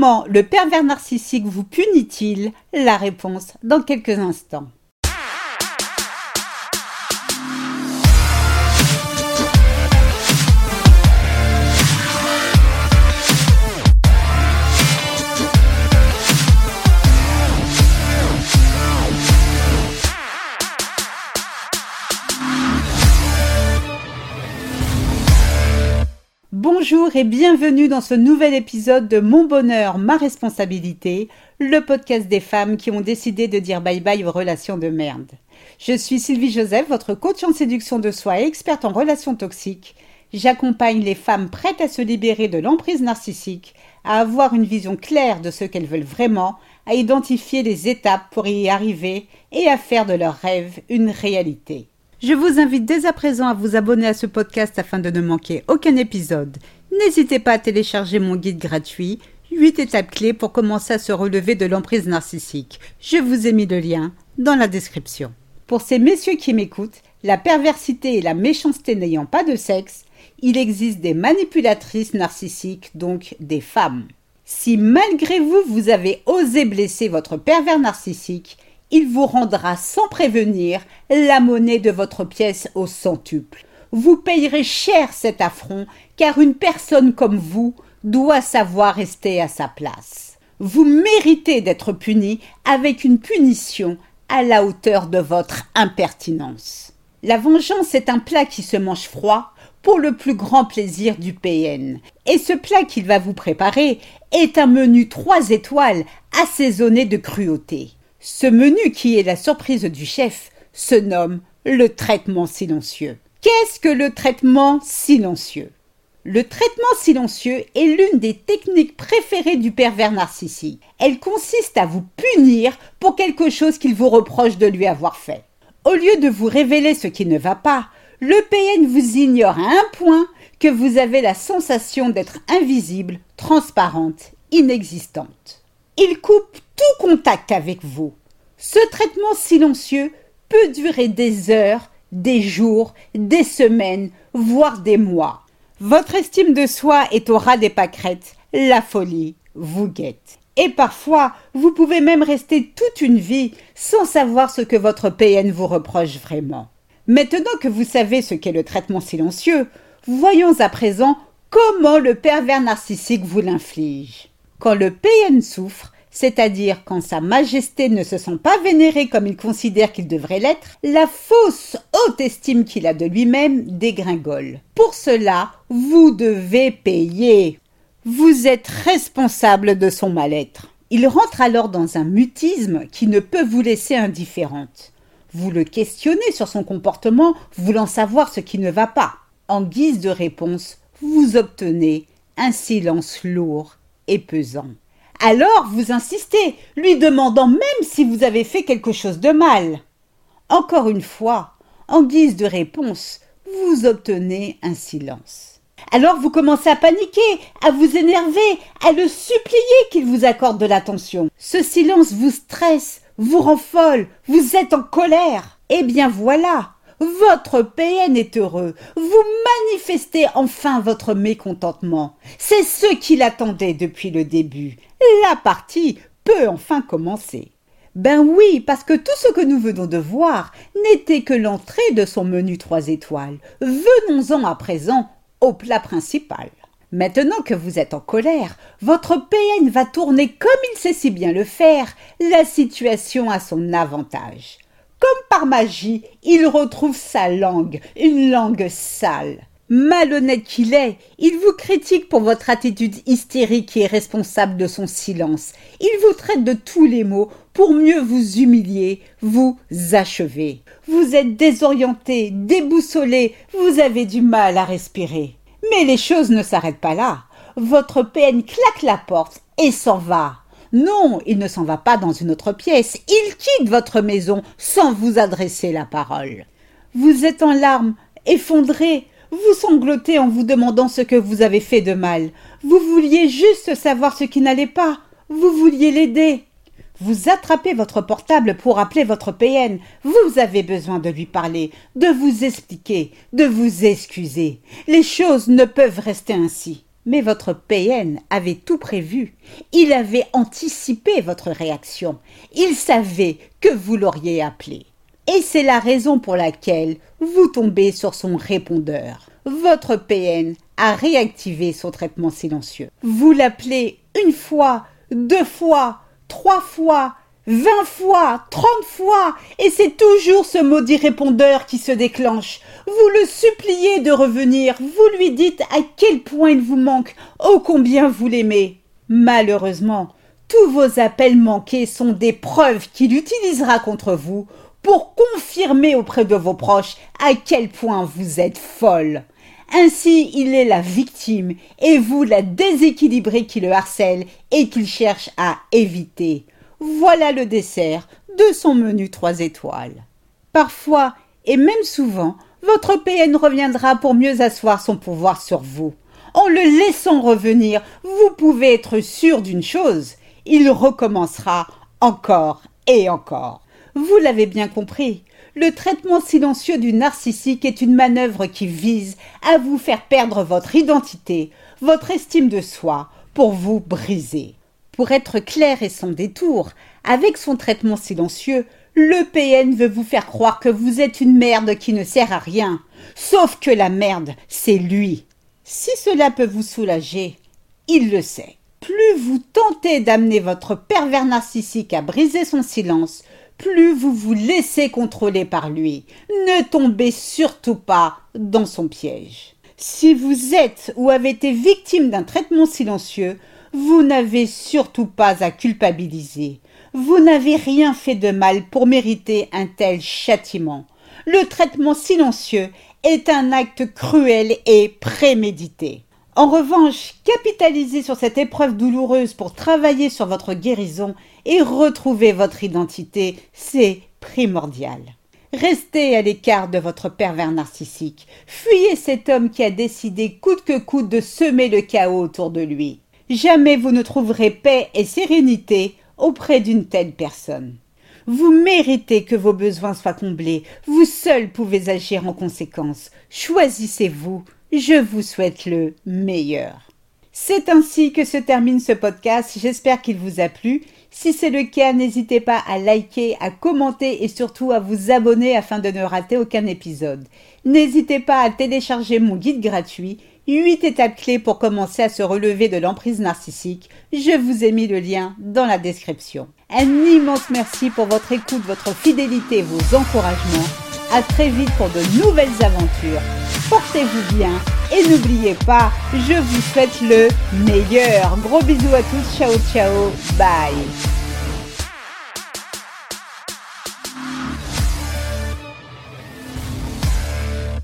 Comment le pervers narcissique vous punit-il? La réponse dans quelques instants. Bonjour et bienvenue dans ce nouvel épisode de Mon bonheur, ma responsabilité, le podcast des femmes qui ont décidé de dire bye bye aux relations de merde. Je suis Sylvie Joseph, votre coach en séduction de soi et experte en relations toxiques. J'accompagne les femmes prêtes à se libérer de l'emprise narcissique, à avoir une vision claire de ce qu'elles veulent vraiment, à identifier les étapes pour y arriver et à faire de leurs rêves une réalité. Je vous invite dès à présent à vous abonner à ce podcast afin de ne manquer aucun épisode. N'hésitez pas à télécharger mon guide gratuit 8 étapes clés pour commencer à se relever de l'emprise narcissique. Je vous ai mis le lien dans la description. Pour ces messieurs qui m'écoutent, la perversité et la méchanceté n'ayant pas de sexe, il existe des manipulatrices narcissiques, donc des femmes. Si malgré vous, vous avez osé blesser votre pervers narcissique, il vous rendra sans prévenir la monnaie de votre pièce au centuple. Vous payerez cher cet affront, car une personne comme vous doit savoir rester à sa place. Vous méritez d'être puni avec une punition à la hauteur de votre impertinence. La vengeance est un plat qui se mange froid pour le plus grand plaisir du PN. Et ce plat qu'il va vous préparer est un menu trois étoiles assaisonné de cruauté. Ce menu qui est la surprise du chef se nomme le traitement silencieux. Qu'est-ce que le traitement silencieux? Le traitement silencieux est l'une des techniques préférées du pervers narcissique. Elle consiste à vous punir pour quelque chose qu'il vous reproche de lui avoir fait. Au lieu de vous révéler ce qui ne va pas, le PN vous ignore à un point que vous avez la sensation d'être invisible, transparente, inexistante. Il coupe tout contact avec vous. Ce traitement silencieux peut durer des heures, des jours, des semaines, voire des mois. Votre estime de soi est au ras des pâquerettes, la folie vous guette. Et parfois, vous pouvez même rester toute une vie sans savoir ce que votre PN vous reproche vraiment. Maintenant que vous savez ce qu'est le traitement silencieux, voyons à présent comment le pervers narcissique vous l'inflige. Quand le PN souffre, c'est-à-dire quand Sa Majesté ne se sent pas vénéré comme il considère qu'il devrait l'être, la fausse haute estime qu'il a de lui-même dégringole. Pour cela, vous devez payer. Vous êtes responsable de son mal-être. Il rentre alors dans un mutisme qui ne peut vous laisser indifférente. Vous le questionnez sur son comportement, voulant savoir ce qui ne va pas. En guise de réponse, vous obtenez un silence lourd et pesant. Alors vous insistez, lui demandant même si vous avez fait quelque chose de mal. Encore une fois, en guise de réponse, vous obtenez un silence. Alors vous commencez à paniquer, à vous énerver, à le supplier qu'il vous accorde de l'attention. Ce silence vous stresse, vous rend folle, vous êtes en colère. Eh bien voilà, votre PN est heureux. Vous manifestez enfin votre mécontentement. C'est ce qu'il attendait depuis le début. La partie peut enfin commencer. Ben oui, parce que tout ce que nous venons de voir n'était que l'entrée de son menu trois étoiles. Venons-en à présent au plat principal. Maintenant que vous êtes en colère, votre PN va tourner comme il sait si bien le faire, la situation à son avantage. Comme par magie, il retrouve sa langue, une langue sale. Malhonnête qu'il est, il vous critique pour votre attitude hystérique et responsable de son silence. Il vous traite de tous les mots pour mieux vous humilier, vous achever. Vous êtes désorienté, déboussolé, vous avez du mal à respirer. Mais les choses ne s'arrêtent pas là. Votre peine claque la porte et s'en va. Non, il ne s'en va pas dans une autre pièce. Il quitte votre maison sans vous adresser la parole. Vous êtes en larmes, effondré, vous sanglotez en vous demandant ce que vous avez fait de mal. Vous vouliez juste savoir ce qui n'allait pas. Vous vouliez l'aider. Vous attrapez votre portable pour appeler votre PN. Vous avez besoin de lui parler, de vous expliquer, de vous excuser. Les choses ne peuvent rester ainsi. Mais votre PN avait tout prévu. Il avait anticipé votre réaction. Il savait que vous l'auriez appelé. Et c'est la raison pour laquelle vous tombez sur son répondeur. Votre PN a réactivé son traitement silencieux. Vous l'appelez une fois, deux fois, trois fois, vingt fois, trente fois, et c'est toujours ce maudit répondeur qui se déclenche. Vous le suppliez de revenir, vous lui dites à quel point il vous manque, ô combien vous l'aimez. Malheureusement, tous vos appels manqués sont des preuves qu'il utilisera contre vous pour confirmer auprès de vos proches à quel point vous êtes folle. Ainsi, il est la victime et vous la déséquilibrée qui le harcèle et qu'il cherche à éviter. Voilà le dessert de son menu trois étoiles. Parfois, et même souvent, votre PN reviendra pour mieux asseoir son pouvoir sur vous. En le laissant revenir, vous pouvez être sûr d'une chose, il recommencera encore et encore. Vous l'avez bien compris, le traitement silencieux du narcissique est une manœuvre qui vise à vous faire perdre votre identité, votre estime de soi, pour vous briser. Pour être clair et sans détour, avec son traitement silencieux, le PN veut vous faire croire que vous êtes une merde qui ne sert à rien. Sauf que la merde, c'est lui. Si cela peut vous soulager, il le sait. Plus vous tentez d'amener votre pervers narcissique à briser son silence, plus vous vous laissez contrôler par lui. Ne tombez surtout pas dans son piège. Si vous êtes ou avez été victime d'un traitement silencieux, vous n'avez surtout pas à culpabiliser. Vous n'avez rien fait de mal pour mériter un tel châtiment. Le traitement silencieux est un acte cruel et prémédité. En revanche, capitalisez sur cette épreuve douloureuse pour travailler sur votre guérison et retrouver votre identité, c'est primordial. Restez à l'écart de votre pervers narcissique. Fuyez cet homme qui a décidé coûte que coûte de semer le chaos autour de lui. Jamais vous ne trouverez paix et sérénité auprès d'une telle personne. Vous méritez que vos besoins soient comblés. Vous seul pouvez agir en conséquence. Choisissez-vous. Je vous souhaite le meilleur. C'est ainsi que se termine ce podcast. J'espère qu'il vous a plu. Si c'est le cas, n'hésitez pas à liker, à commenter et surtout à vous abonner afin de ne rater aucun épisode. N'hésitez pas à télécharger mon guide gratuit 8 étapes clés pour commencer à se relever de l'emprise narcissique. Je vous ai mis le lien dans la description. Un immense merci pour votre écoute, votre fidélité vos encouragements. À très vite pour de nouvelles aventures. Portez-vous bien et n'oubliez pas, je vous souhaite le meilleur. Gros bisous à tous. Ciao ciao. Bye.